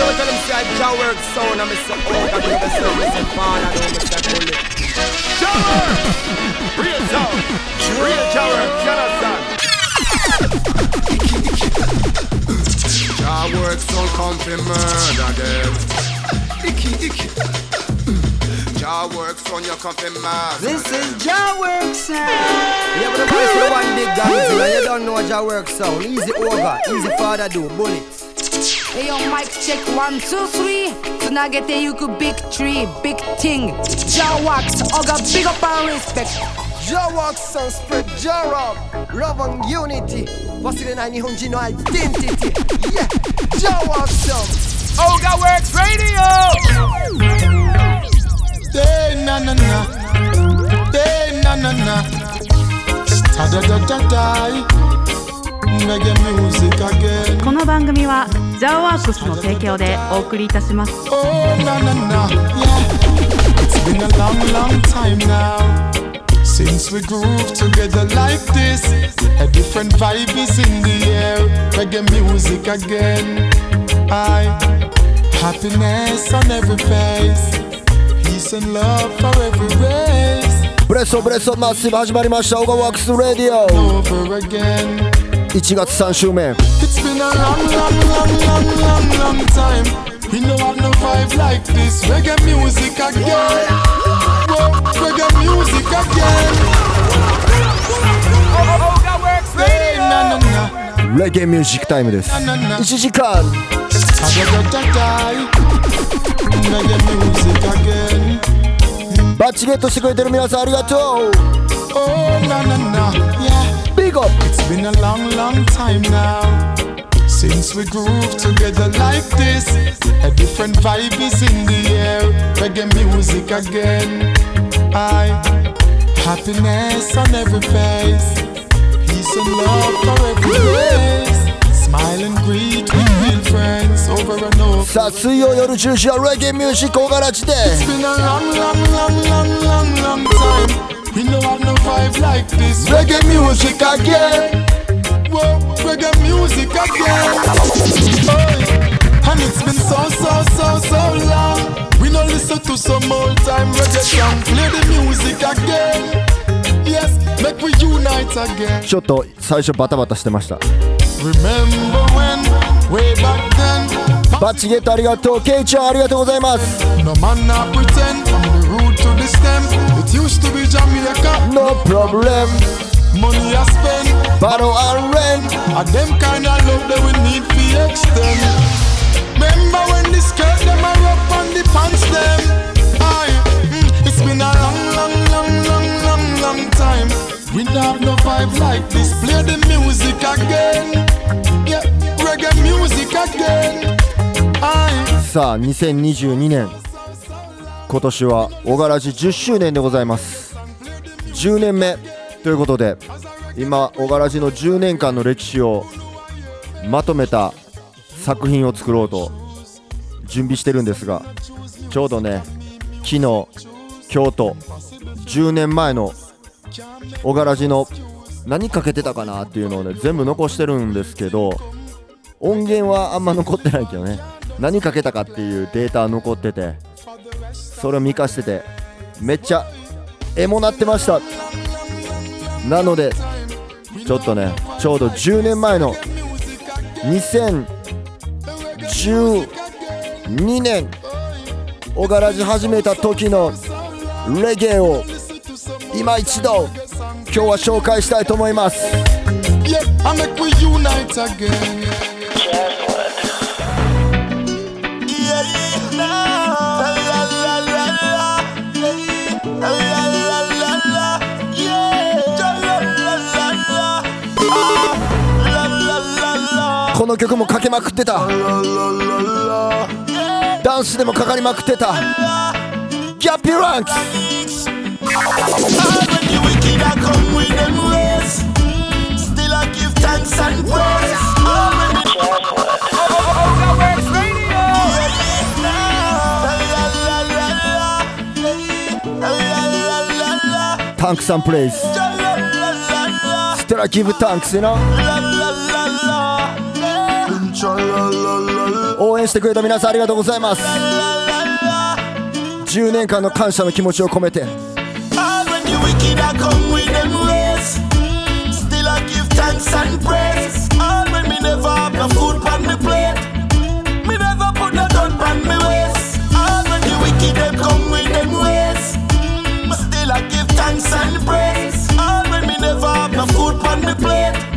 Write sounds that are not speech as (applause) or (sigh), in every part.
out, tell them say I jaw work sound, and me say oh, that you say me say fan, and me say bullet. Jaw work, real sound, real jaw work, you understand? Jaw work sound come fi murder them. Icky, icky. Jaw work sound you come fi murder This is Jaw Work sound. Yeah, but the boys say one big and you don't know Jaw work sound. Easy over, easy father do, bullets. えよ mic check one two three つなげてゆく big tree big ting Jah Works Oga big up and respect Jah Works sound spread Jah love, love and unity. 忘れない日本人のアイデンティティ。Yeah, Jah Works sound. Oga Works Radio. Day na na na, day na na na. Da da da da da. Reggae music again. この番組はジャーワークスの提供でお送りいたします Oh na na na, yeah. It's been a long, long time now since we groove together like this. A different vibe is in the air. Reggae music again. I happiness on every face, peace and love for every race. ブレッソブレッソマッシブ始まりました。オガワークスラディオ。Over again. 1月3週目。レゲエミュージックタイムです。1時間。バッチゲットしてくれてる皆さんありがとう。Oh, na na na. Big up. It's been a long, long time now since we groove together like this. A different vibe is in the air. Reggae music again. I happiness on every face, peace and love for every place. Smile and greet with real friends over and over. Satsuyo yorucu reggae music olarak de. It's been a long, long, long, long, long, long time. We know have no vibe like this. Reggae music again Whoa, reggae music again. Oi. And it's been so, so, so, so long. We no listen to some old time reggae song. Play the music again. Yes, make we unite again. ちょっと最初バタバタしてました Remember when, way back then, バッチゲットありがとうケイちゃんありがとうございます no man not pretend. From the root to the stem, it used to be Jamaica. No problem Money I spend, バロアンレン and them kind of love that we need to extend. Remember when the skirt them are up on the pants them? Aye, mm, it's been a long, long, long, long, long, long time. We don't have no vibe like this. Play the music again. Yeah, reggae music again. Aye. さあ2022年今年は小柄寺10周年でございます10年目ということで今小柄寺の10年間の歴史をまとめた作品を作ろうと準備してるんですがちょうどね昨日今日と10年前の小柄寺の何かけてたかなっていうのをね全部残してるんですけど音源はあんま残ってないけどね何かけたかっていうデータ残っててそれを見かしててめっちゃエモなってました。なのでちょっとねちょうど10年前の2012年小柄寺始めた時のレゲエを今一度今日は紹介したいと思います。Yeah, この曲もかけまくってたダンスでもかかりまくってたギャッピーランクス wicked, I come with them ways. Still I give thanks and praise. 応援してくれた皆さんありがとうございます。10年間の感謝の気持ちを込めて。Yeah.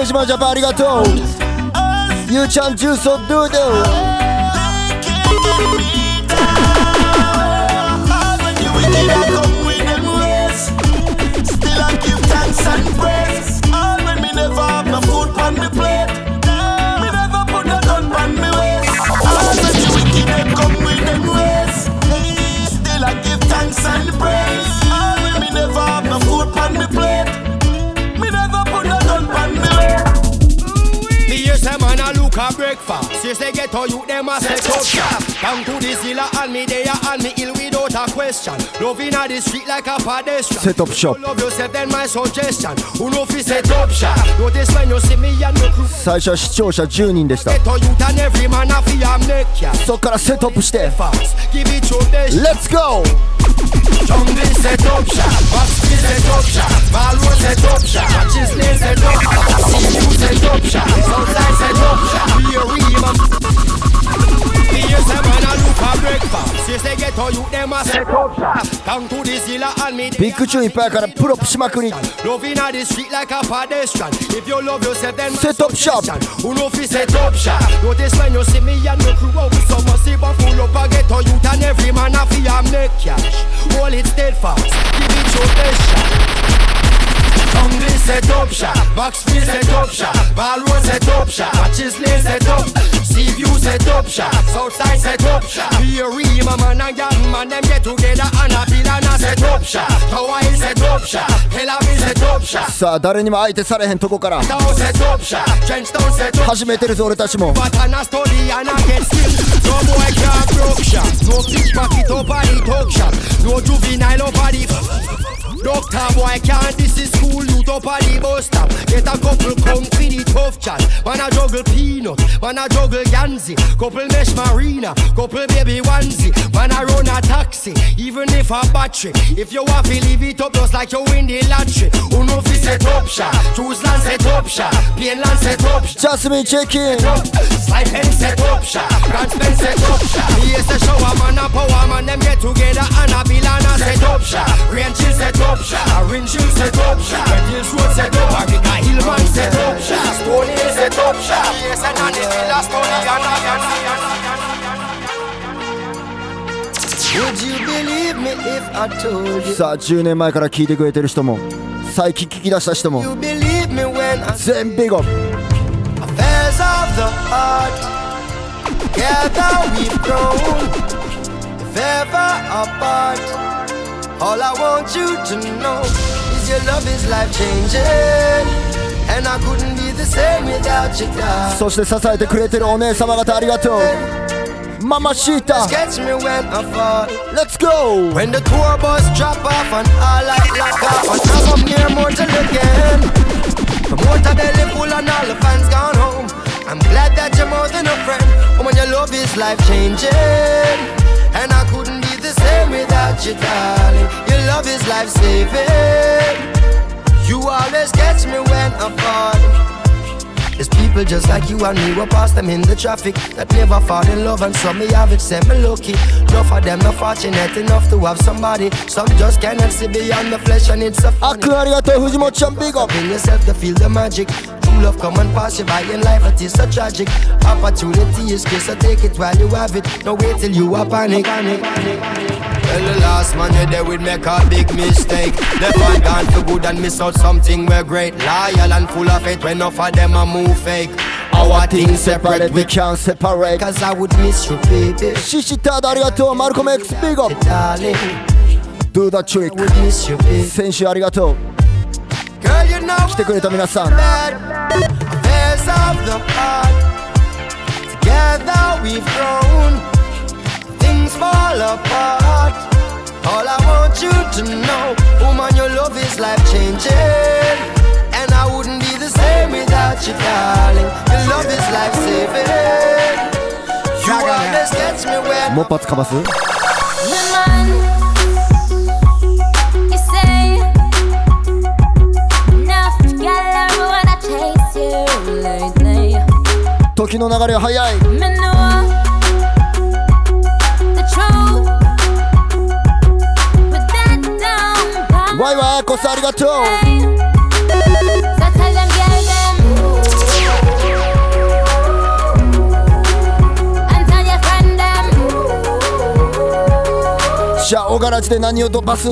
lost, but 政治マンジャパンありがとう us, ゆうちゃんジュースをドゥドゥ they can't get me down. All when you wicked, I come with them ways. Still I give thanks and praise. All when me never have no food on me a look a breakfast Yes they get to you them a set up shop Come to the zilla and me there and me ill without a question Love inna the street like a pedestrian Set up shop. You love yourself then my suggestion Who know fi set up shop Notice when you see me and me crew 最初は視聴者10人でした Get to you and every man a fi am neck ya そっからセットアップして Fast give it your best Let's go! Jungle set up shop Maxfield set up shop Valor set up shop Chisley set up shop CU set up shop Southside set up shop Be a real man The years a man a look a breakfast Since they get to you them a set up shop Come to the zilla and me ビッグチューンいっぱいやからプロップしまくり Love inna the street like a pedestrian. If you love yourself, then my Set up shop. suggestion, Who know fi set up shop? Notice when you see me and me crew out with some massive and full up a ghetto youth and every man a fi am make cash. Hold it steadfast, give it your best shot. Jungle set up shop, Maxfield set up shop, Ballroom set up shop, Chisley set up, Seaview set up shop, Southside set up shop. Be a real man and young man them get together and a bill and a set up shop. Tower Hill set up shop, Hell set up shop. さあ誰にも相手されへんとこから Down set up shop, Trenchtown set up 始めてるぞ俺たちも but and a study and a get skill. No boy can't broke shot. No pickpocket up on the talk shop. No juvenile up on the Doctor boy can't this is school You top a the bus stop. Get a couple come for the tough chat. Wanna juggle peanut, Wanna juggle ganzi? Couple mesh marina, couple baby onesie. Wanna run a taxi, even if a battery. If you want to leave it up just like you in the lottery. Who know fi set up shop, choose land set up shop Plain land set up shop Just me checking. Slide pen set up shop, grand spend set up shop Me is a shower man a power man. Them get together and a bill and a set up shop Grand chill set up shop, Orange Hill set up shop. Red Hills road set up, Africa Hill man set up shop. Stony Hill set up shop. Yes, and on the villa Stony and a and Would you believe me if I told you? さあ10年前から聞いてくれてる人も最近聞き出した人も全ビゴ affairs of the heart. Together we've grown, if ever apart. All I want you to know is your love is life changing, and I couldn't be the same without you, darling. そして支えてくれてるお姉様方ありがとうママシータ Catch me when I fall. Let's go! When the tour bus drop off and all light lock off and I come near mortal again. The motor belly full and all the fans gone home. I'm glad that you're more than a friend. Oh, when your love is life changing. And I couldn't be the same without you, darling. Your love is life saving. You always catch me when I'm falling. There's people just like you and me, we pass them in the traffic That never fall in love and some me have it, send me lucky No, for them not fortunate enough to have somebody Some just cannot see beyond the flesh and it's a funny A Claria to who's much and big up In yourself to feel the magic True love come and pass you by in life, it is so tragic. Opportunity is scarce, so take it while you have it. Don't wait till you are panic. panic, panic, panic. Well, the last man you there would make a big mistake. Left one gone for good and miss out something we're great. Loyal and full of it when enough of them a move fake. Our things separate, We we can separate Cause I would miss you, baby. シシタードありがとうマルコム X ビゴ Darling, Do the trick I would miss you, baby. 先週ありがとう Girl, you know 来てくれた皆さん the heart. Together we've grown, things fall apart. All I want you to know, woman, your love is life changing. And I wouldn't be the same without you, darling. Your love is life saving. You always gets me where. 時の流れは早い。ワイワーこそありがとう。じゃあ、おがらじで何をとばす。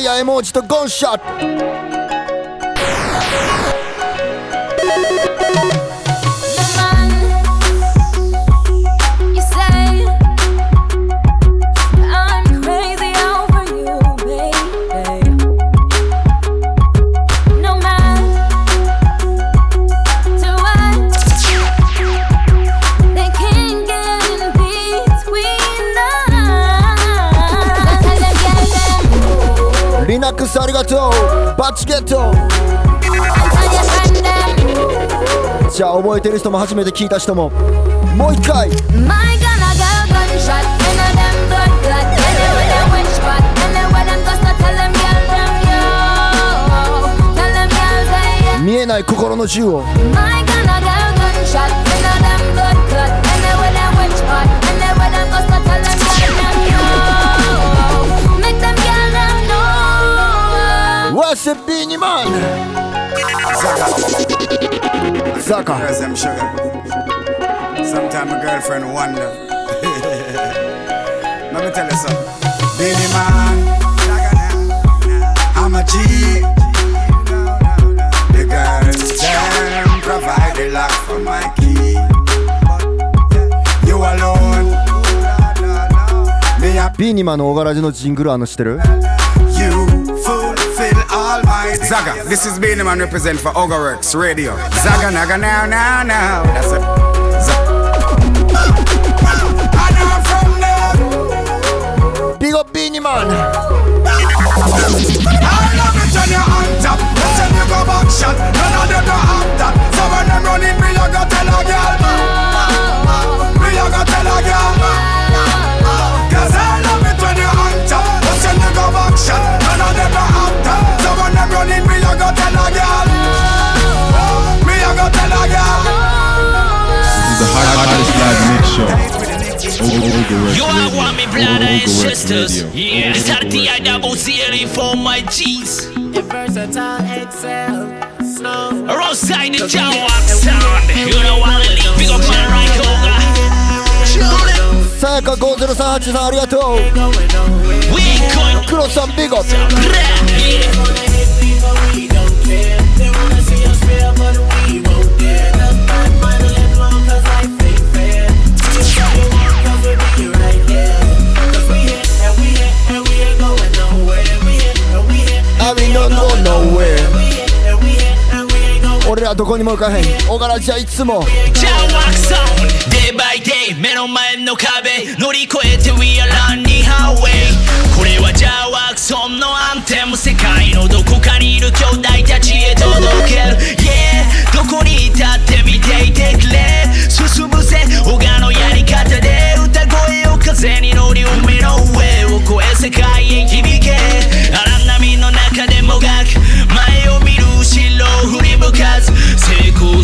ファイヤありがとう。バッチゲット。じゃあ覚えてる人も初めて聞いた人も。もう一回。見えない心の銃を。ザカ Girls, them sugar. Sometimes my girlfriend wonder. Let me tell you something. Billy man, I'm a G. The girls, them provide the lock for my key. You alone. ビーニマンの小柄地のジングルあの知ってる Zaga, this is Beanie Man represent for Ogarex Radio. Zaga naga now now now. That's it. Zaga. Big up Beanie Man. I love it when you're on top. Go back shot. Show. Ogaworks You Radio. are one me brother and Ogaworks sisters. Radio. Yeah, Ogaworks Sarti I Radio. double C for my G's. Versatile Excel. Snow. Alongside the Jawak sound. You know what I leave. Big up my right over. Children, さやか5038さんありがとう we ain't going クロさんビゴ Yeah. どこにも行かへん。小柄地はいつも。Jawak sound. Day by day 目の前の壁乗り越えて We are running highway これは Jawak ソンのアンテム世界のどこかにいる兄弟たちへ届ける。Yeah どこにいたって見ていてくれ。進むぜ小川のやり方で。歌声を風に乗り海の上を越え世界へ響け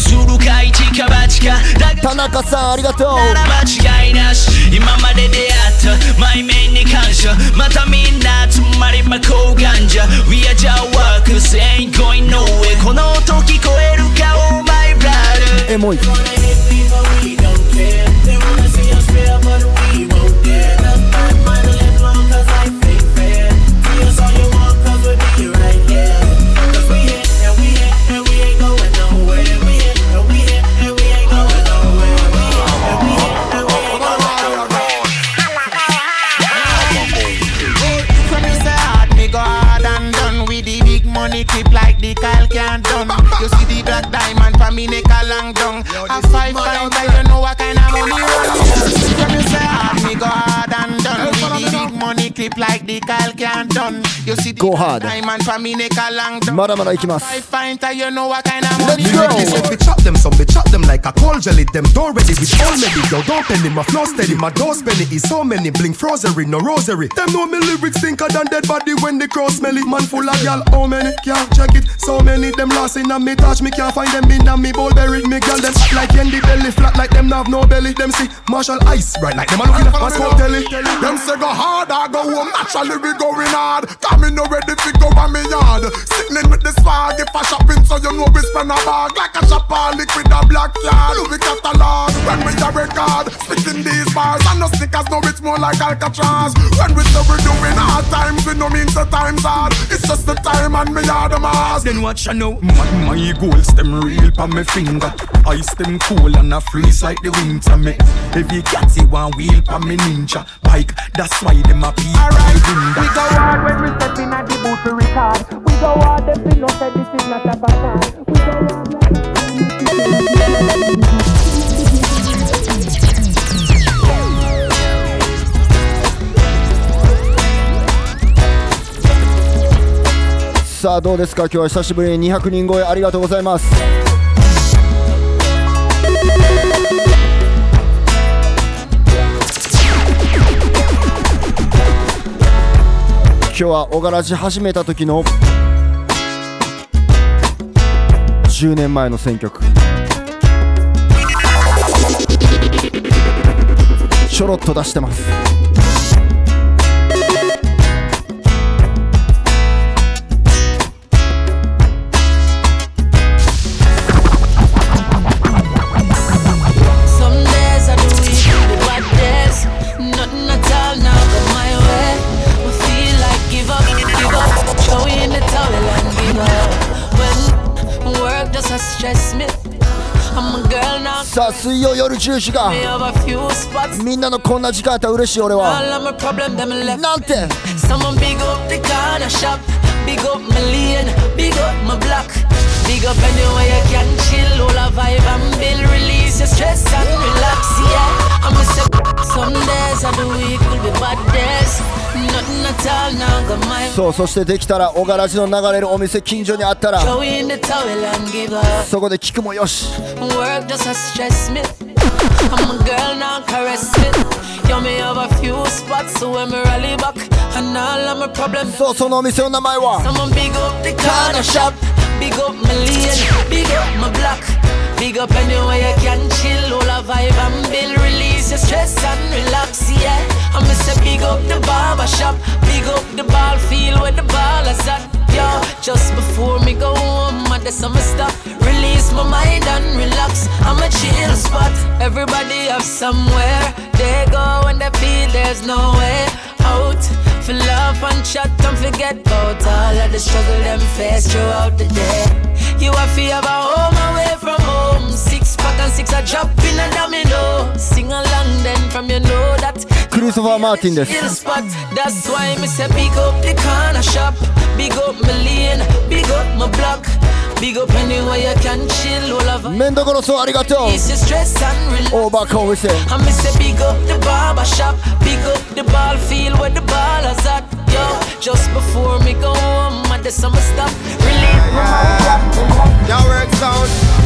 するか一か八かだが田中さんありがとうなら間違いなし今まで出会った前面に感謝またみんな集まりまこうがんじゃ We are just workers ain't going nowhere この音聞こえるか Oh my brother エモい Cause I fake fair. See us all you want, clip like the Kyle can't done. You see the black diamond for me neck a long down. A five clip like the call can't done. You see the Go hard. diamond for me neck a long done. Mother man, I pinter, you know what kind of money. Let's go. This, we chop them, some we chop them like a cold jelly. Them door ready with all many. Yo, don't penny, my flow steady, my door spenny is so many. Blink frosery, no rosary. Them know me lyrics thinker than dead body when they cross melly. Man full of y'all, how many? Can't check it. So many them lost in a me touch, me can't find them in a me bowl buried. Me girl them like Yendi belly, flat like them have no belly. Them see Marshall Ice, right like them a looking at my scope telly. Them say go hard, I go home. Naturally we going hard. Coming no ready to go on me yard. Sitting with the swag, if I shopping, so you know we spend a bag like a shopper, liquid a black yard. Louis catalog when we a record. Spitting these bars and no stickers, no it's more like Alcatraz. When we say we doing hard times, we no means the times hard. It's just the time and me are the mass. Then watch I know my, my goals them real pa me finger Ice them cool and a freeze like the winter me Every cat see one wheel pa me ninja Bike that's why them a peep Alright, We go hard when we step in at the booth to record. We go hard, them we know say this is not a facade. We go hard like さあどうですか今日は久しぶりに200人超えありがとうございます今日は小柄寺始めた時の10年前の選曲。ちょろっと出してます。さあ水曜夜10時がみんなのこんな時間やったら嬉しい俺はなんて Someone big up the corner shop. Big up my lane. Big up my block. Big up anywhere you can chill. All a vibe and build. Release your stress and relax. Yeah. I'm a say some days I do it will be bad days. そうそしてできたらおがらじの流れるお店近所にあったらそこで聞くもよし。そうそのお店の名前は「」「」「」Big up anywhere you can chill. All a vibe and build. Release your stress and relax. Yeah. I'm say big up the barber shop. Big up the ball field where the ball is at. Yo, just before me go home, I just I'ma stop. Release my mind and relax. I'm a chill spot. Everybody have somewhere they go when they feel there's no way out. For love and chat, don't forget about all of the struggle them face throughout the day. You have to a away home. Back and six, drop in a domino. Sing along then from you know that. Christopher Martinez. Spot. That's why me say big up the corner shop. Big up my lane, big up my block. Big up anywhere you can chill all over. Mendo arigato. It's your stress and. Oh, back home we say. Say big up the barber shop. Big up the ball field where the ball is at. Just before me go summer stop. Release my mind. Work sound.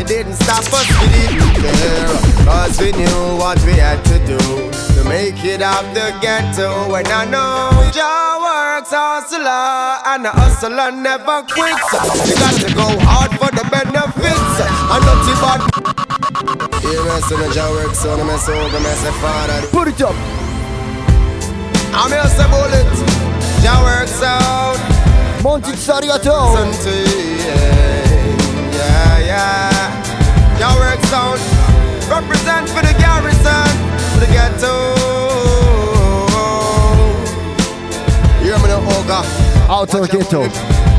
It didn't stop us, we didn't care. Cause we knew what we had to do to make it out the ghetto. And I know your work's hustler, and the hustler never quits. You got to go hard for the benefits. And not too bad. Yeah, man, so the your work, so the mess over, mess the father. Put it up. I'm here, say bullet. Your work's out. モ yeah, yeah. Your work sound. Represent for the garrison, for the ghetto. You hear me now, Ogre? Out of ghetto.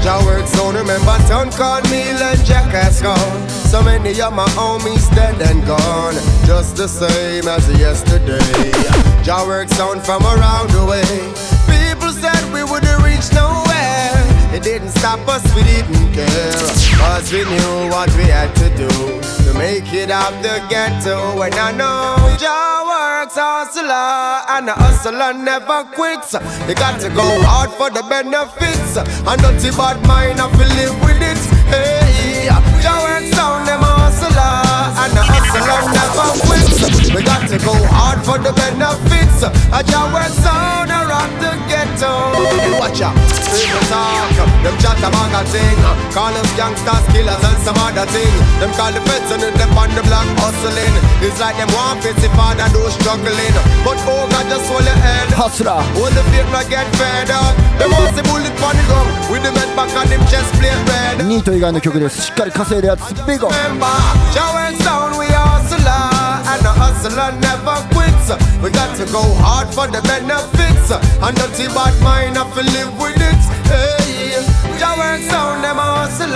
Your work sound. Remember, Town called me and Jackass gone. So many of my homies dead and gone. Just the same as yesterday. Your work sound from around the way. People said we wouldn't reach no it didn't stop us, we didn't care. Cause we knew what we had to do to make it out the ghetto. And I know Jah works hustler, and the hustler never quits. You got to go hard for the benefits. And dirty bad mind, I feel live with it. Hey, Jah works down them hustler, and the hustler never quits. We got to go hard for the benefits. A Jah works the ghetto. Watch out, people talk, them chat about a thing. Call them gangsters, killers, and some other thing. Them call the feds and them on the block hustling. It's like them want face if father do struggling. But oh God, just hold your head. Hustler. Hold the faith, not get fed up. Them want the bullet for the gun. With the men back on them chest plate red. ニート以外の曲ですしっかり稼いだやつビゴ Remember, Jah works down, we hustler, and the hustler never quits. We got to go hard for the benefits, and dirty bad mind have to live with it. Hey, Jah works down, them a hustler,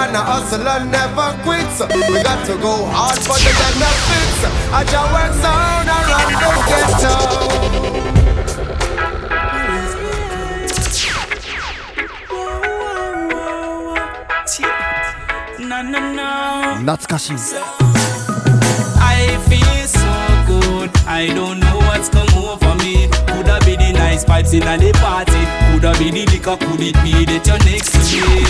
and the hustler never quits. We got to go hard for the benefits, and Jah works down around the ghetto. No, no, no. 懐かしい I feel good. I don't know what's come over me. Could have be the nice pipes in the party. Could have be the liquor. Could it be that you're next to me?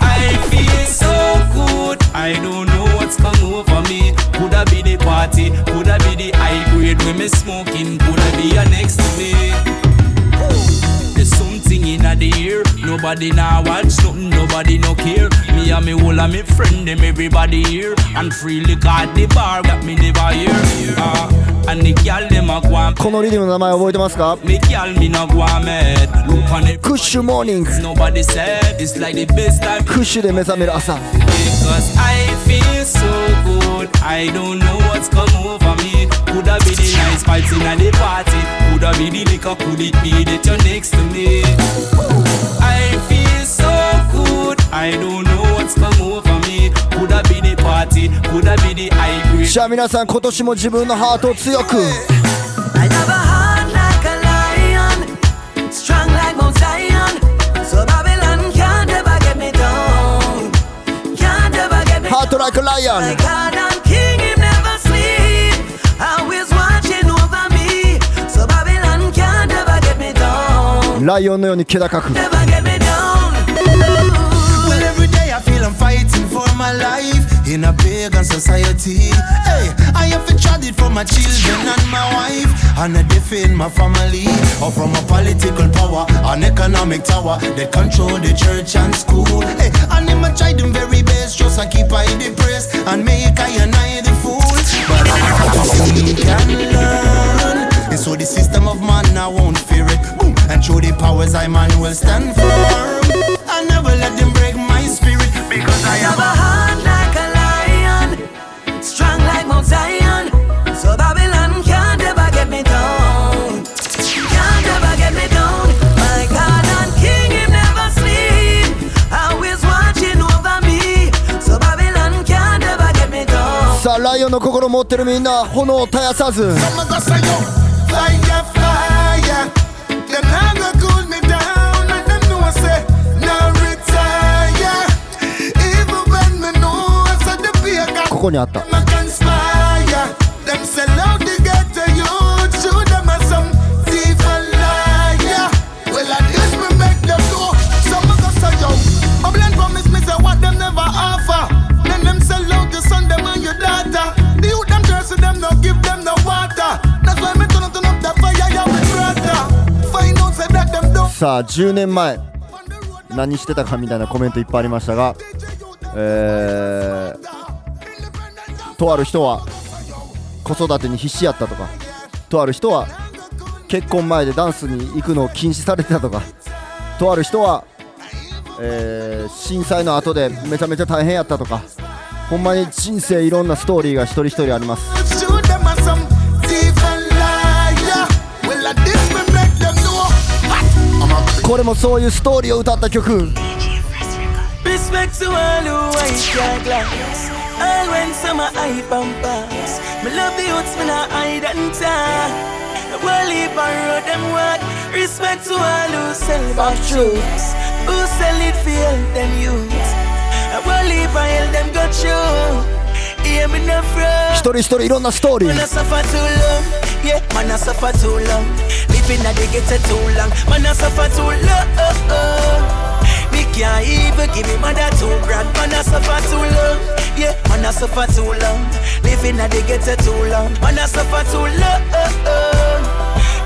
I feel so good. I don't know what's come over me. Could have be the party. Could have be the high grade when me smoking. Could have be you next to me There's something in the air. Nobody now watch nothing, nobody no care. Me and me whole and me friend them everybody here. And freely got the bar got me never here. Ah, and the girl them a go and このリズムの名前覚えてますか me girl me no go and mad. Look on it. クッシュモーニング Nobody said it's like the best time クッシュで目覚める朝 Because I feel so good. I don't know what's come over me. Could have be the nice vibes in the party. Could have be the liquor. Could it be that you're next to しゃあ皆さん今年も自分のハートを強く。Like a lion. ライオンのように気高く。In a pagan society. Hey, I have to trade it for my children and my wife, and I defend my family. Or from a political power, an economic tower that control the church and school. Hey, and them I try them very best, just I keep I praise and make I and I the fool. But I to can learn. And so the system of man I won't fear it. Boom, and through the powers I man will stand firm. I never let them break my spirit because I have a heart Zion. So Babylon can't ever get me down. Can't ever get me down. My God and King, him never sleep. Always watching over me. So Babylon can't ever get me down. さあライオンの心持ってるみんな炎を絶やさず I'ma go say yo, fire, fire. Them not gonna cool me down, and them know I say no retire. Even when me know I said the beer got ここにあった さあ10年前何してたかみたいなコメントいっぱいありましたがえー、とある人は子育てに必死やったとかとある人は結婚前でダンスに行くのを禁止されてたとかとある人は、えー震災の後でめちゃめちゃ大変やったとかほんまに人生いろんなストーリーが一人一人あります。これもそういうストーリーを歌った曲 Respect to all who white your glass. All when summer hype and pass. Me love the youths, me not hide and talk. The world heap and road them walk. Respect to all who sell back truths. Who sell it for help them youths. The world heap and help them go through. Hear me no fraud. 一人一人いろんなストーリ Man, I ー Living at the ghetto too long. Man, I suffer too long. Me can't even give me mother two grand. Man, I suffer too long. Yeah, man, I suffer too long. Living at the ghetto too long. Man, I suffer too long.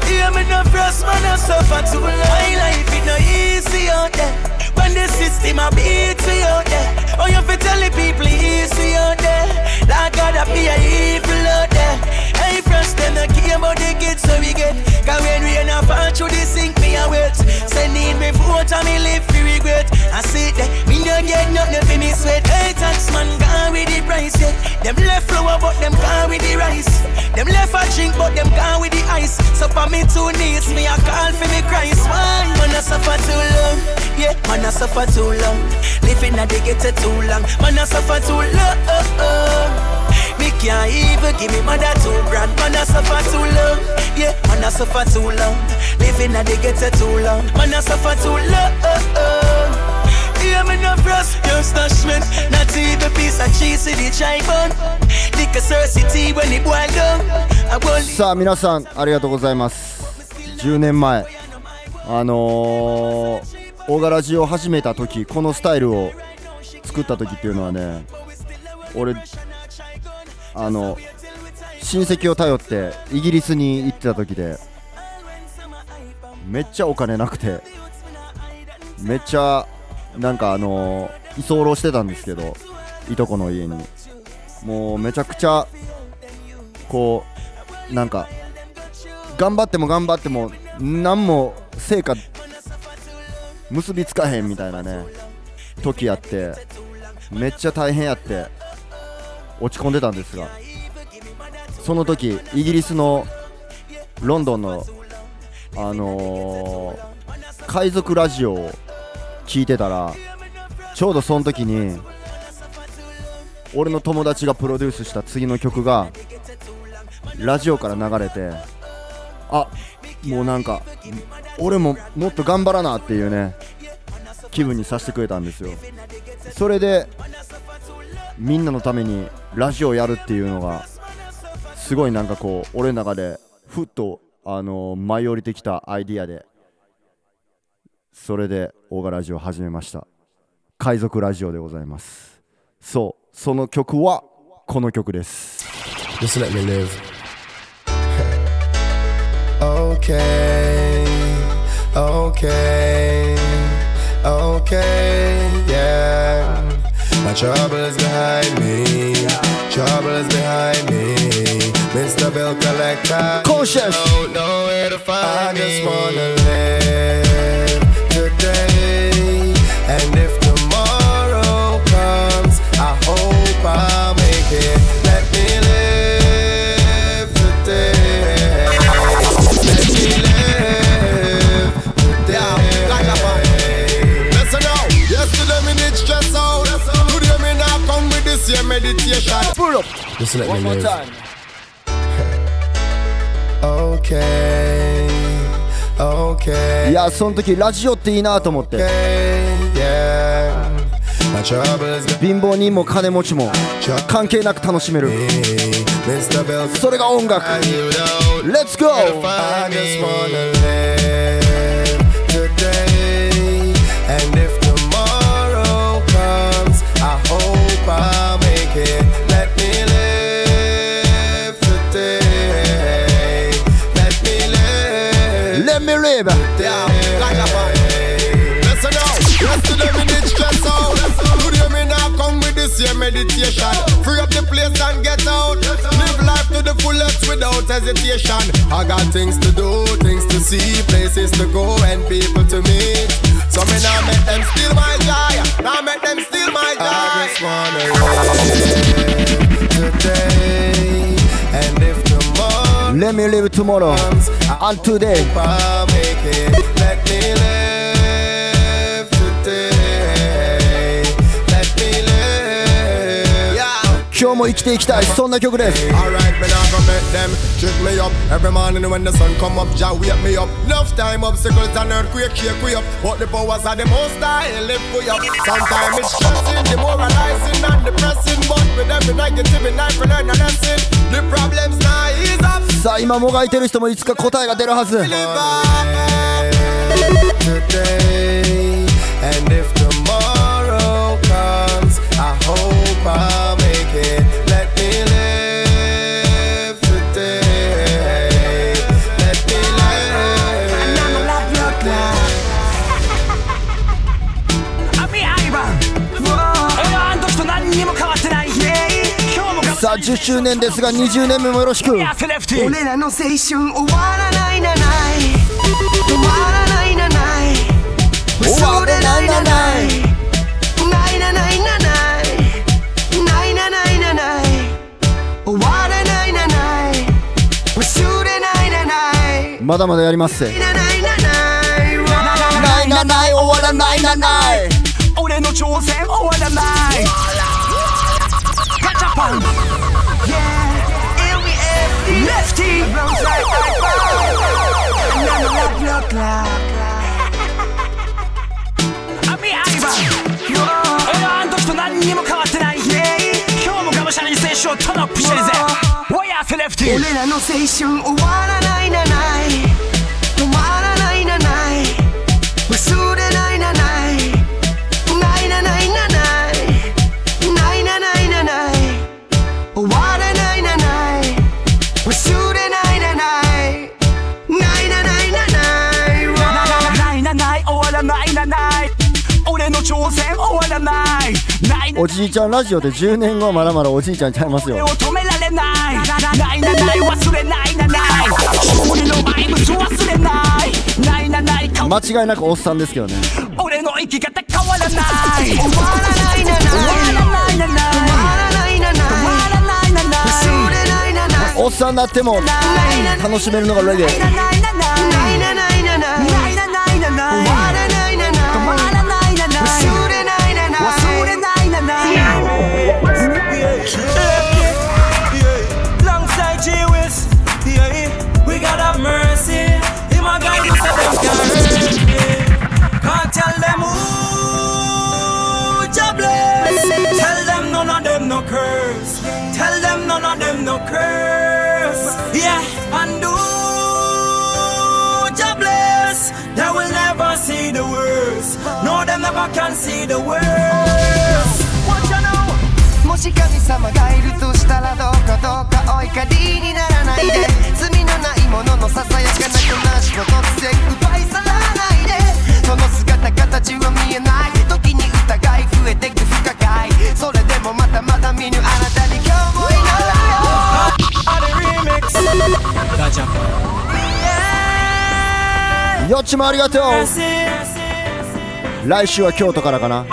Yeah, me no frost, man, I suffer too long. My life is no easy out there. When the system a beat me out there. Oh, you fi tell the people easy out there. Like God, I be a evil out there. Hey, friends, them not care about the kids so we get. Cause when we in a fall through the sink, me a wet. Say need me vote and me live for regret. I see that me no get nothing for me sweat. Hey, tax man gone with the price, yeah. Them left flour, but them gone with the rice. Them left a drink, but them gone with the ice. So for me two needs, me a call for me Christ. Why? Man, I suffer too long. Yeah, man, I suffer too long. Living at the ghetto too long. Man, I suffer too long. Me can't even give me mother two grand. Man, I suffer too long. Yeah, man, I suffer too long. Living at the ghetto too long. Man, I suffer too long. Yeah, me no frost, your stashment Not even piece of cheese in the chai bun Liquor city when it boil down I won't さあ皆さんありがとうございます10年前あのー、オガラジを始めた時このスタイルを作った時っていうのはね俺あの親戚を頼ってイギリスに行ってた時でめっちゃお金なくてめっちゃなんかあの居候してたんですけどいとこの家に。もうめちゃくちゃこうなんか頑張っても頑張っても何も成果結びつかへんみたいなね時やってめっちゃ大変やって落ち込んでたんですがその時イギリスのロンドンのあのー海賊ラジオを聞いてたらちょうどその時に俺の友達がプロデュースした次の曲がラジオから流れてあもうなんか俺ももっと頑張らなっていうね気分にさせてくれたんですよ。それでみんなのためにラジオやるっていうのがすごいなんかこう俺の中でふっとあの舞い降りてきたアイディアでそれでオーガラジオを始めました海賊ラジオでございますそうその曲はこの曲です Just let me live. okay, okay, okay, yeah. My troubles behind me, troubles behind me. Mr. Bill Collector, Cautious. don't know where to find I just wanna live and if tomorrow comes, I hope I make it. Let me live today. Let me live today. Listen now, yesterday me did stress out. Today me now come with this here meditation. Pull up. Just let One me more live. time. (laughs) Okay, okay. いやその時ラジオっていいなと思って Yeah, my troubles 貧乏人も金持ちも関係なく楽しめるそれが音楽 Let's go! I just wanna live today. And if tomorrow comes, I hope I make it. Let me live today. Let me live. Let me live without hesitation. I got things to do, things to see, places to go, and people to meet. So me now make them steal my joy, now make them steal my joy. I just wanna live today, and if tomorrow, let me live tomorrow, comes, and today. Let me live today, let me live make them trick me up. Every morning when the sun come up, Jah wake me up. Enough time obstacles and earthquake shake we up. But the powers of the most high lift we up. Sometimes it's stressing, demoralizing and depressing. But with every negative in life, we learn a lesson. The problems now ease up. さあ今もがいてる人もいつか答えが出るはず Today, and if tomorrow comes, I hope I'll 10周年ですが20年目もよろしく。俺らの青春終わらないなない。止まらないなない。終わらないなない。ないなないなない。ないなないなない。終わらないなない。忘れないなない。まだまだやります。せなないなない。ないなない終わらないなない。俺の挑戦終わらないアミアイバン俺はあん時と何にも変わってない今日もがむしゃらに青春をトラップしてるぜ Wire レフティ俺らの青春終わらないなないおじいちゃんラジオで10年後はまだまだおじいちゃんちゃいますよ。を止められないないなない忘れないなない勝利のバイブス忘れないないなないか間違いなくおっさんですけどね俺の生き方変わらない終わらないなない終わらないなない終わらないなない終わらないなない忘れないなないおっさんになっても楽しめるのがレゲエないなないなないなないなないなないなない no curse. Yeah, and do Jah bless. They will never see the worst. No, them never can see the worst. ちもありがとう来週は京都からかな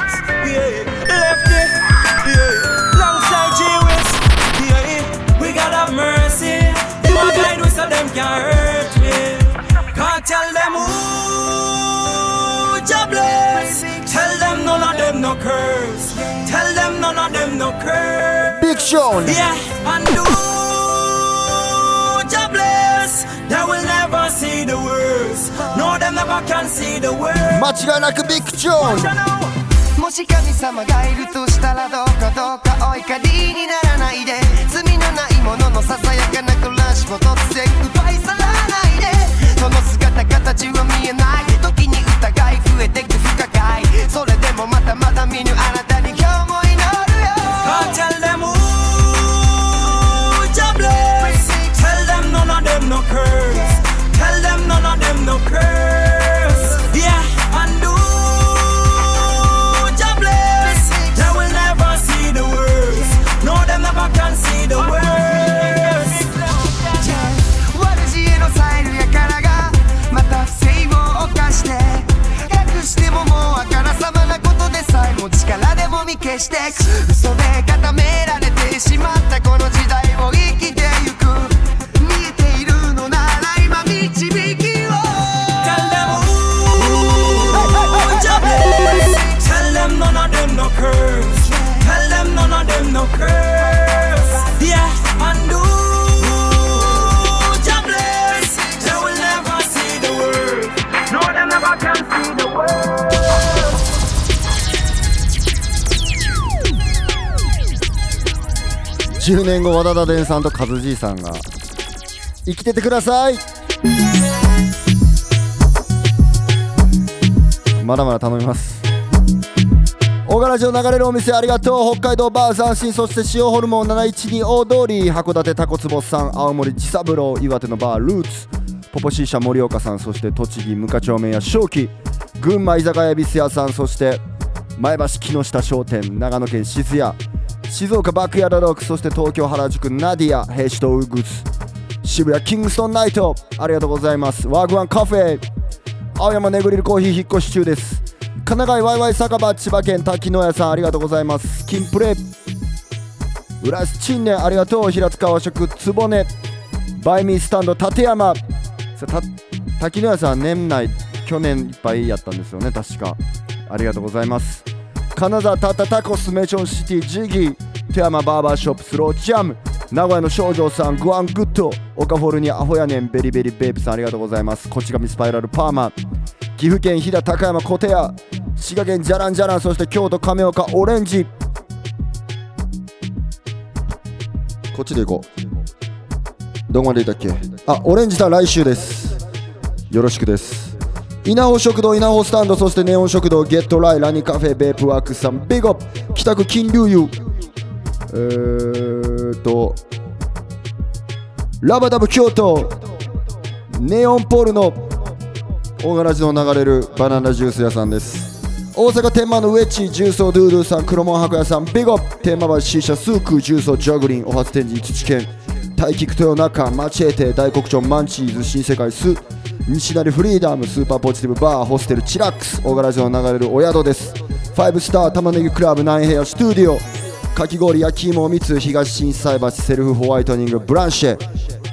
of them no curse. Big Sean. Yeah, and do Jah bless. They will never see the worst. 間違いなくビッグジョーン。もし神様がいるとしたらどうかどうかお怒りにならないで。罪のないもののささやかな暮らしを突然奪い去らないで。その姿形は見えない。時に疑い増えてく不可解。それでもまだまだ見ぬあなたに今日も祈るよ。Tell them who Jah bless. Tell them none of them no curse. してく。嘘で固め10年後和田田伝さんと和じいさんが生きててください。まだまだ頼みます。小柄城流れるお店ありがとう。北海道バー斬新そして塩ホルモン712大通り。函館タコツボさん青森地三郎岩手のバールーツ。ポポシーシャ盛岡さんそして栃木無課町麺屋正気。群馬居酒屋恵比寿屋さんそして前橋木下商店長野県静谷。静岡バックヤードロックそして東京原宿ナディア兵士とウグス渋谷キングストンナイトありがとうございます。ワーグワンカフェ青山ネグリルコーヒー引っ越し中です。神奈川ワイワイ酒場千葉県滝野屋さんありがとうございます。金プレ浦安陳年ありがとう。平塚和食つぼねバイミースタンド立山。さた滝野屋さん年内去年いっぱいやったんですよね確か。ありがとうございます。金沢タタタコスメチョンシティジギー富山バーバーショップスロージャム名古屋の少女さんグアングッドオカフォルニアアホやねんベリベリベイブさんありがとうございます。こっち亀スパイラルパーマ岐阜県飛騨高山小手屋滋賀県じゃらんじゃらんそして京都亀岡オレンジ。こっちで行こう。どこまでいたっけ？あオレンジさん来週です。よろしくです。稲穂食堂稲穂スタンドそしてネオン食堂ゲットライラニカフェベープワークさんビッグアッ北区金龍湯えーっとラバダブ京都。ネオンポールノ。大柄寺の流れるバナナジュース屋さんです。大阪天満のウェッジ重曹ドゥードゥさん黒門博屋さんビゴ天満橋 C 社スーク重曹ジャグリンお初展示土県大菊豊中マチエテ大黒町マンチーズ新世界スー。西成フリーダムスーパーポジティブバーホステルチラックス大柄城の流れるお宿です。5スター玉ねぎクラブナインヘアスタジオ。かき氷焼き芋蜜東心斎橋セルフホワイトニングブランシェ。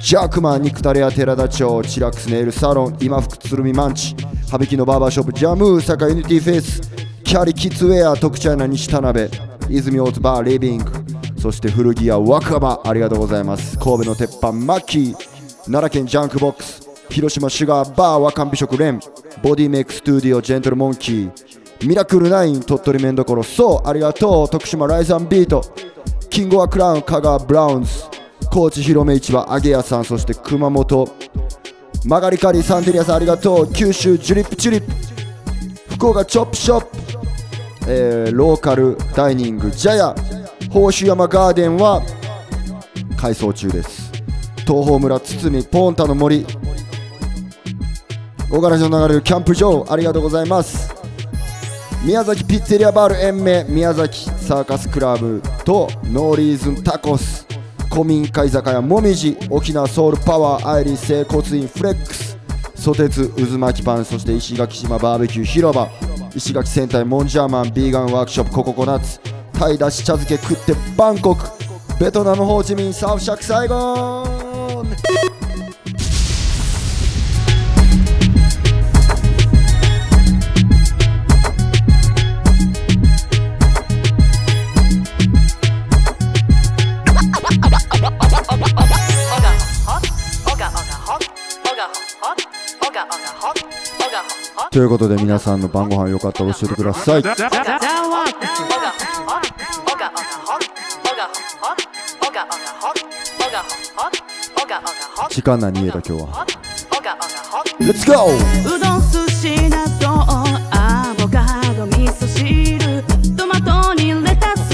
ジャークマン肉タレや寺田町チラックスネイルサロン今福鶴見マンチ。羽引きのバーバーショップジャムー坂ユニティフェイスキャリキッズウェア特茶屋な西田辺泉大津バーリビング。そして古着屋若葉。ありがとうございます。神戸の鉄板マッキー。奈良県ジャンクボックス。広島シュガーバー若美食連ボディメイクスタジオジェントルモンキーミラクルナイン鳥取麺どころそうありがとう徳島ライザンビートキングオアクラウン香川ブラウンズ高知広め市場揚げ屋さんそして熊本曲がりカリサンデリアさんありがとう九州ジュリップチュリップ福岡チョップショップ、えーローカルダイニングジャヤ宝珠山ガーデンは改装中です。東峰村堤ポンタの森小柄城の流れるキャンプ場ありがとうございます。宮崎ピッツェリアバール延命宮崎サーカスクラブとノーリーズンタコス古民家居酒屋もみじ沖縄ソウルパワーアイリー整骨院フレックスソテツ渦巻きパンそして石垣島バーベキュー広場石垣戦隊モンジャーマンビーガンワークショップコココナッツタイだし茶漬け食ってバンコクベトナムホーチミンサウシャクサイゴンということで皆さんの晩ご飯よかったら教えてください。時間何家だ今日は？Let's go! うどん寿司納豆アボカド味噌汁トマトにレタス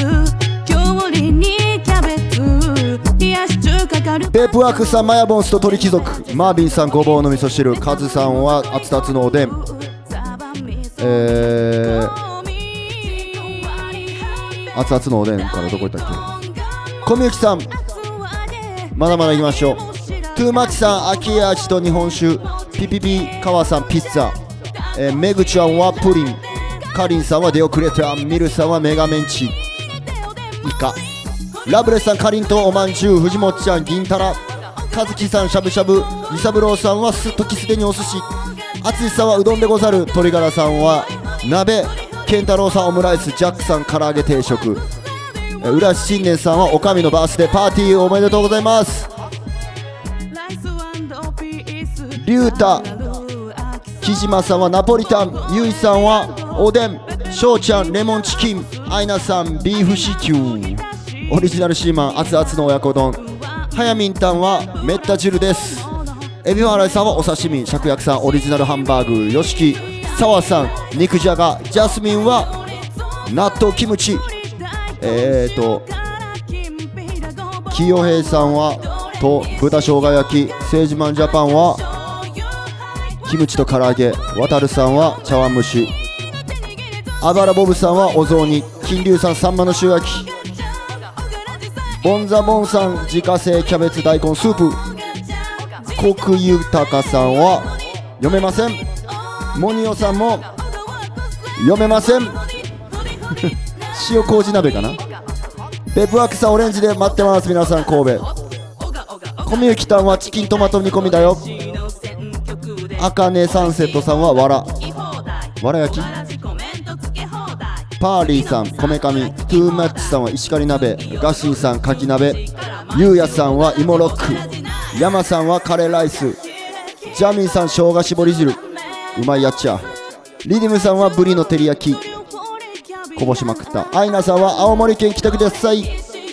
きゅうりにキャベツ冷やし中華かるペープワークさんマヤボンスと鳥貴族。マービンさんごぼうの味噌汁。カズさんは熱々のおでんえー、熱々のおでんからどこ行ったっけ？小みゆきさん。まだまだ行きましょう。トゥーマッチさん秋味と日本酒。ピピピ川さんピッツァ、えー、めぐちゃんはプリン。かりんさんはデオクレーターミルさんはメガメンチ。イカラブレスさんかりんとうおまんじゅう藤本ちゃん銀たら和樹さんしゃぶしゃぶ。リサブローさんはす時すでにお寿司淳さんはうどんでござる鶏ガラさんは鍋健太郎さんオムライスジャックさん唐揚げ定食。えー浦新年さんはおかみのバースデーパーティーおめでとうございます。龍太木島さんはナポリタンゆいさんはおでん翔ちゃんレモンチキンアイナさんビーフシチュー。オリジナルシーマン熱々の親子丼。はやみんたんはめった汁です。エビフライさんはお刺身芍薬さんオリジナルハンバーグよしき澤さん肉じゃが。ジャスミンは納豆キムチ。えーと清平さんはと豚生姜焼き。セージマンジャパンはキムチと唐揚げ。渡るさんは茶碗蒸し。あばらボブさんはお雑煮。金龍さんさんまの塩焼き。ボンザボンさん自家製キャベツ大根スープ。コク豊さんは読めませんモニオさんも読めません塩麹鍋かなペプワークさんオレンジで待ってます皆さん神戸コミュキタンはチキントマト煮込みだよあかねサンセットさんはわらわら焼きパーリーさんこめかみトゥーマッチさんは石狩鍋ガシーさんかき鍋ゆうやさんは芋ロック山さんはカレーライス。ジャミンさん生姜絞り汁。うまいやっちゃ。リディムさんはブリの照り焼き。こぼしまくった。アイナさんは青森県来てください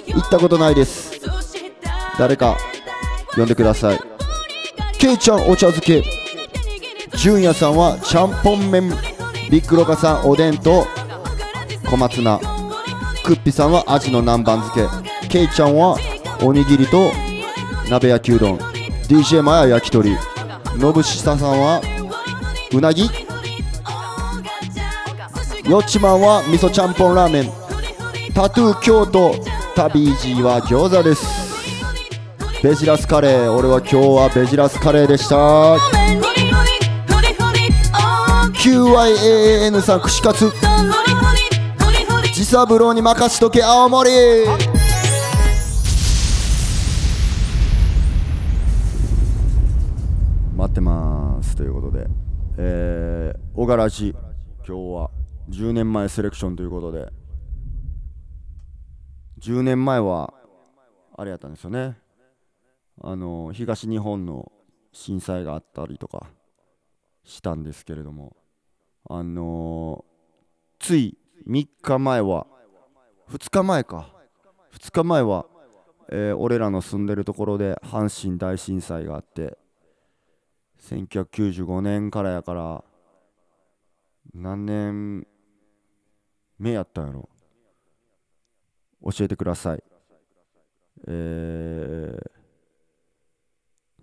行ったことないです。誰か呼んでください。ケイちゃんお茶漬け。純也さんはちゃんぽん麺。ビッグロカさんおでんと小松菜。クッピさんはアジの南蛮漬け。ケイちゃんはおにぎりと鍋焼きうどん。DJ マヤ焼き鳥。のぶしささんはうなぎ。よっちまんは味噌ちゃんぽんラーメン。タトゥー京都旅路は餃子です。ベジラスカレー。俺は今日はベジラスカレーでした。QYAN さん串カツ。自サブローに任しとけ青森。えー、小柄寺今日は10年前セレクションということで。10年前はあれやったんですよね。あの東日本の震災があったりとかしたんですけれども。あのつい3日前は2日前か。2日前は、えー俺らの住んでるところで阪神大震災があって1995年からやから何年目やったんやろ？教えてください。えー、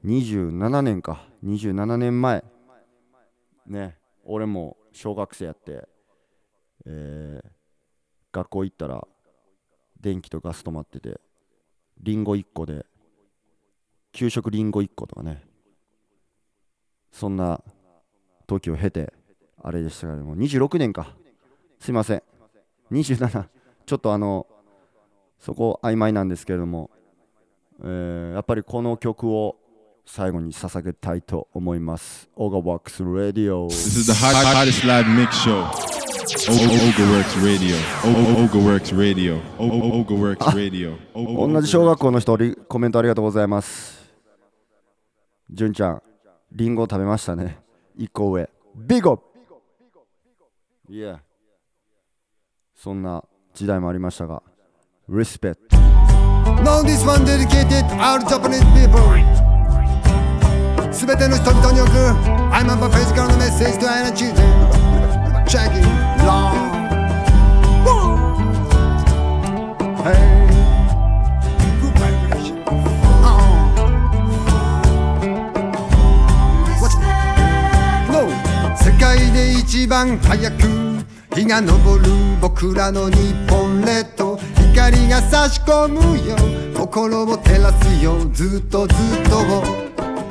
27年か。27年前ね俺も小学生やってえー学校行ったら電気とガス止まっててリンゴ1個で給食リンゴ1個とかね。そんな時を経てあれでしたけども26年かすいません27ちょっとあのそこ曖昧なんですけれども、えーやっぱりこの曲を最後に捧げたいと思いますオガワックス・ラディオ This is the hot, hottest live mix show. Ogaworks Radio. Ogaworks Radio. Ogaworks Radio. O- O- 同じ小学校の人リコメントありがとうございます純ちゃんリンゴを食べましたね1個上ビゴいやそんな時代もありましたが Respect Now this one dedicated all Japanese people すべての人々に送る I'm a physical message to any to check it long Hey 世界で一番早く日が昇る僕らの日本列島。光が差し込むよ。心を照らすよ。ずっとずっと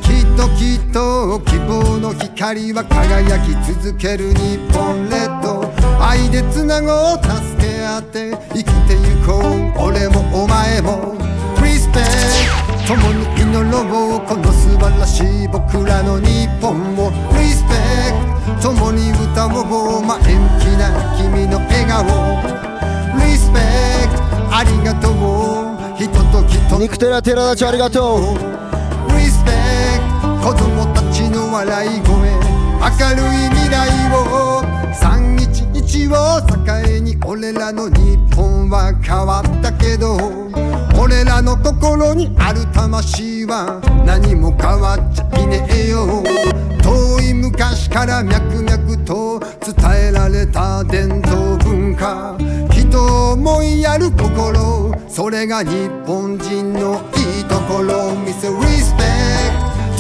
きっときっと希望の光は輝き続ける日本列島愛でつなごう助け合って生きてゆこう。俺もお前も。Respect 共に祈ろうこの素晴らしい僕らの日本を Respect 共に歌おう前向きな君の笑顔。Respect ありがとう人と人肉寺寺田ちゃんありがとう。Respect 子供たちの笑い声。明るい未来を。日を境に俺らの日本は変わったけど俺らの心にある魂は何も変わっちゃいねえよ。遠い昔から脈々と伝えられた伝統文化。人を思いやる心。それが日本人のいいところ。見せ Respect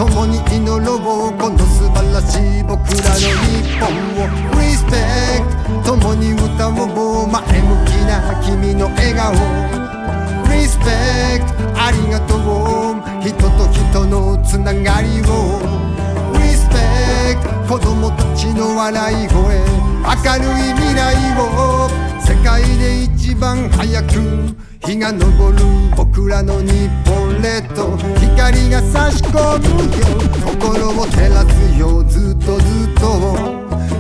共に祈ろうこの素晴らしい僕らの日本を Respect 共に歌おう前向きな君の笑顔。Respect ありがとう。人と人のつながりを Respect 子供たちの笑い声。明るい未来を。世界で一番早く。日が昇る。僕らの日本列島。光が差し込むよ。心を照らすよ。ずっとずっと。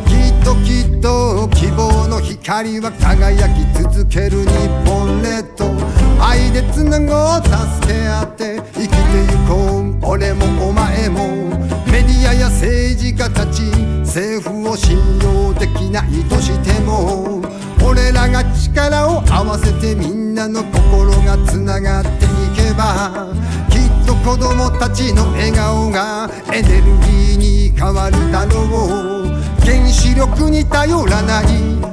きっときっと希望の光は輝き続ける日本列島。愛でつなごう。助け合って。生きてゆこう。俺もお前も。メディアや政治家たち。政府を信用できないとしても。俺らが力を合わせてみんなの心がつながっていけばきっと子供たちの笑顔がエネルギーに変わるだろう。原子力に頼らない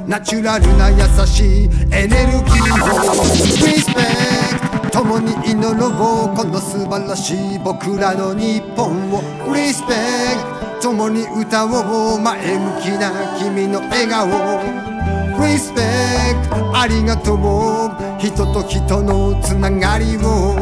ナチュラルな優しいエネルギーを Respect 共に祈ろうこの素晴らしい僕らの日本を。Respect 共に歌おう。前向きな君の笑顔。Respect ありがとう。人と人のつながりを。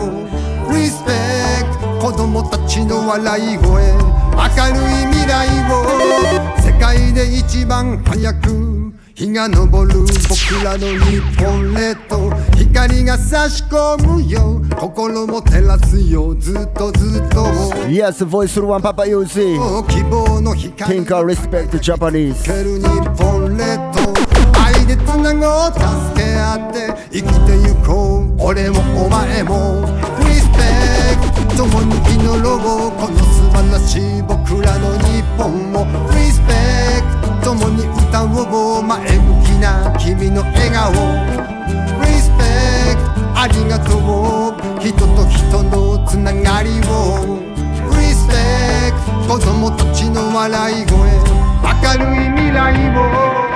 Respect 子供たちの笑い声。明るい未来を。世界で一番早く日が昇る僕らの日本列島光が差し込むよ。心も照らすよ。ずっとずっと。Yes, voice through one Papa Yuzi. 希望の光。Think I respect the Japanese. 日本列島愛でつなごう助け合って生きてゆこう俺もお前も Respect 共に祈ろうこの素晴らしい僕らの日本を Respect 共に歌おう前向きな君の笑顔 Respect ありがとう人と人のつながりを Respect 子供たちの笑い声明るい未来を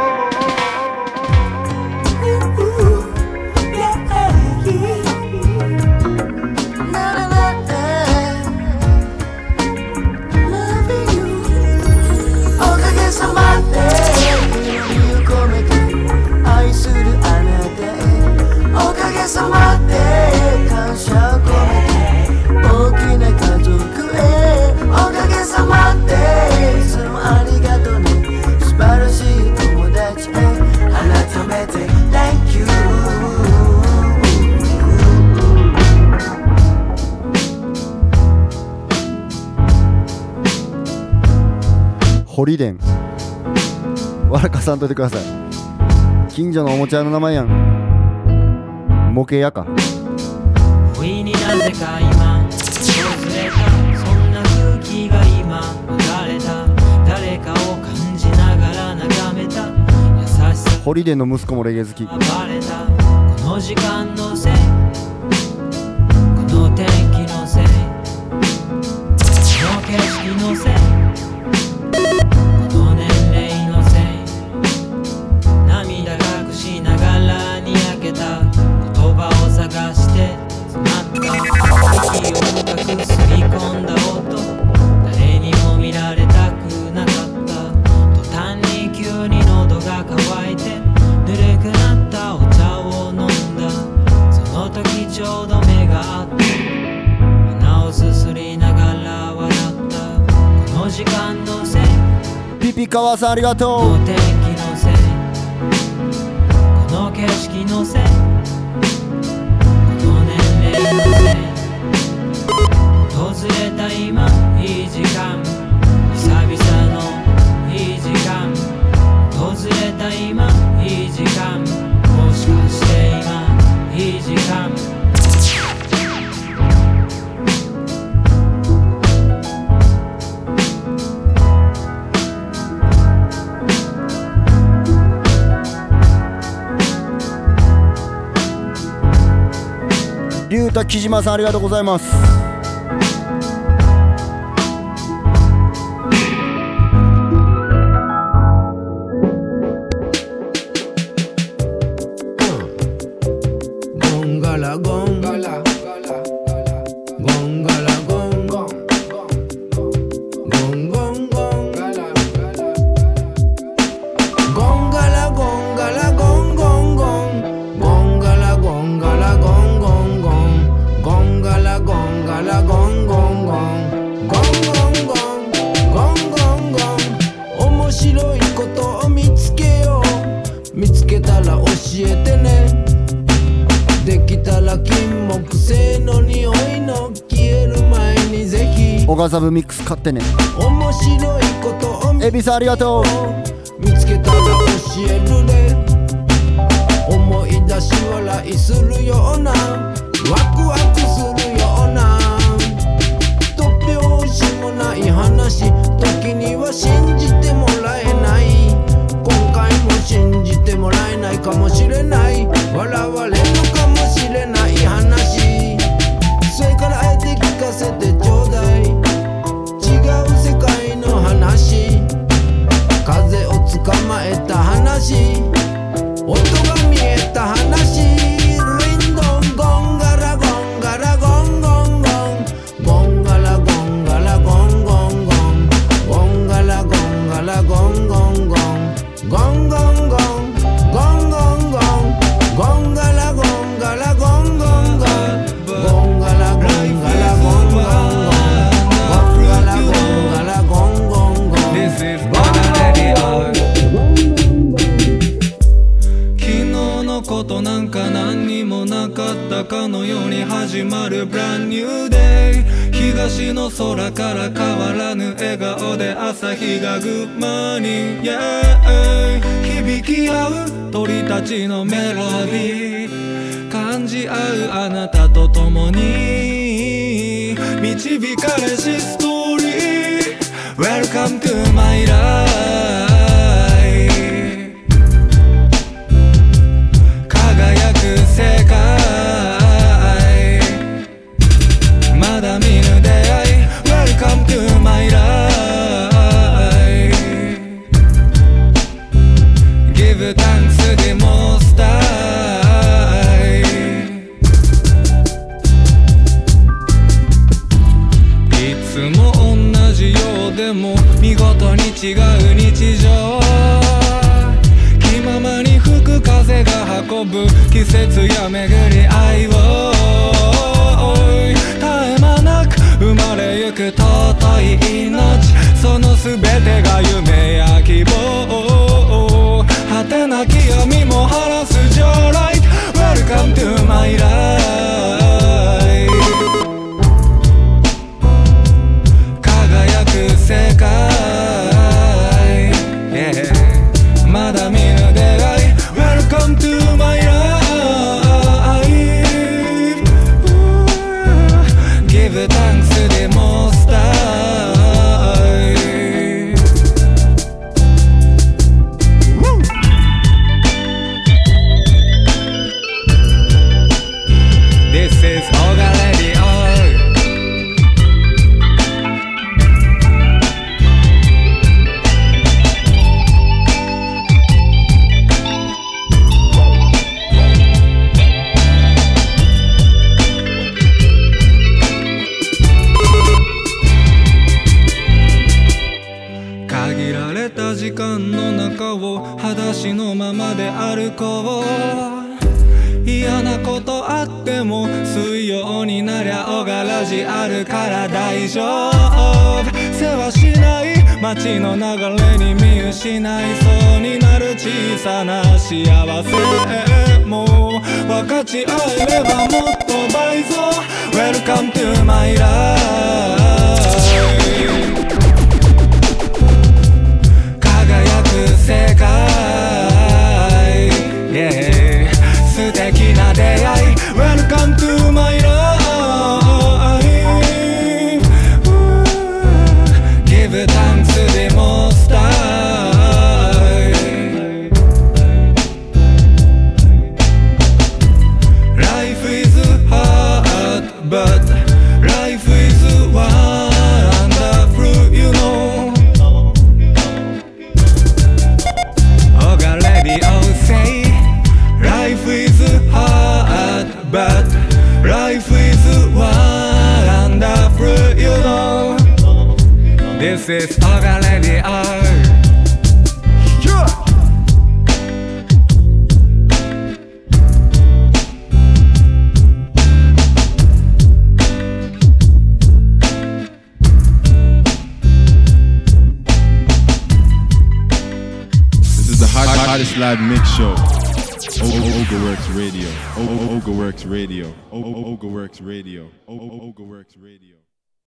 ホリデン笑かさんといてください。近所のおもちゃ屋の名前やん。模型屋か。不意になぜか今訪れた。そんな空気が今流れた。誰かを感じながら眺めた。優しさ。ホリデンの息子もレゲエ好き。た。この時間のせい。この天気のせい。この景色のせい川さんありがとう。この景色のせい。木島さんありがとうございます。ガザブミックス買ってね。面白いことをエビさんありがとう。見つけたら教えるで思い出し笑いするような。ワクワクするような。突拍子もない話。時には信じてもらえない。今回も信じてもらえないかもしれない。笑われ自。まる Brand New Day 東の空から変わらぬ笑顔で朝日がグッマーニング Yeah 響き合う鳥たちのメロディー。感じ合うあなたと共に。導かれしストーリー。Welcome to my life のままで歩こう嫌なことあっても水曜になりゃ小柄じあるから大丈夫。世話しない街の流れに見失いそうになる小さな幸せ。も分かち合えればもっと倍増 Welcome to my life 輝く世界、Radio. O- O- Ogaworks Radio. O- O- Ogaworks Radio.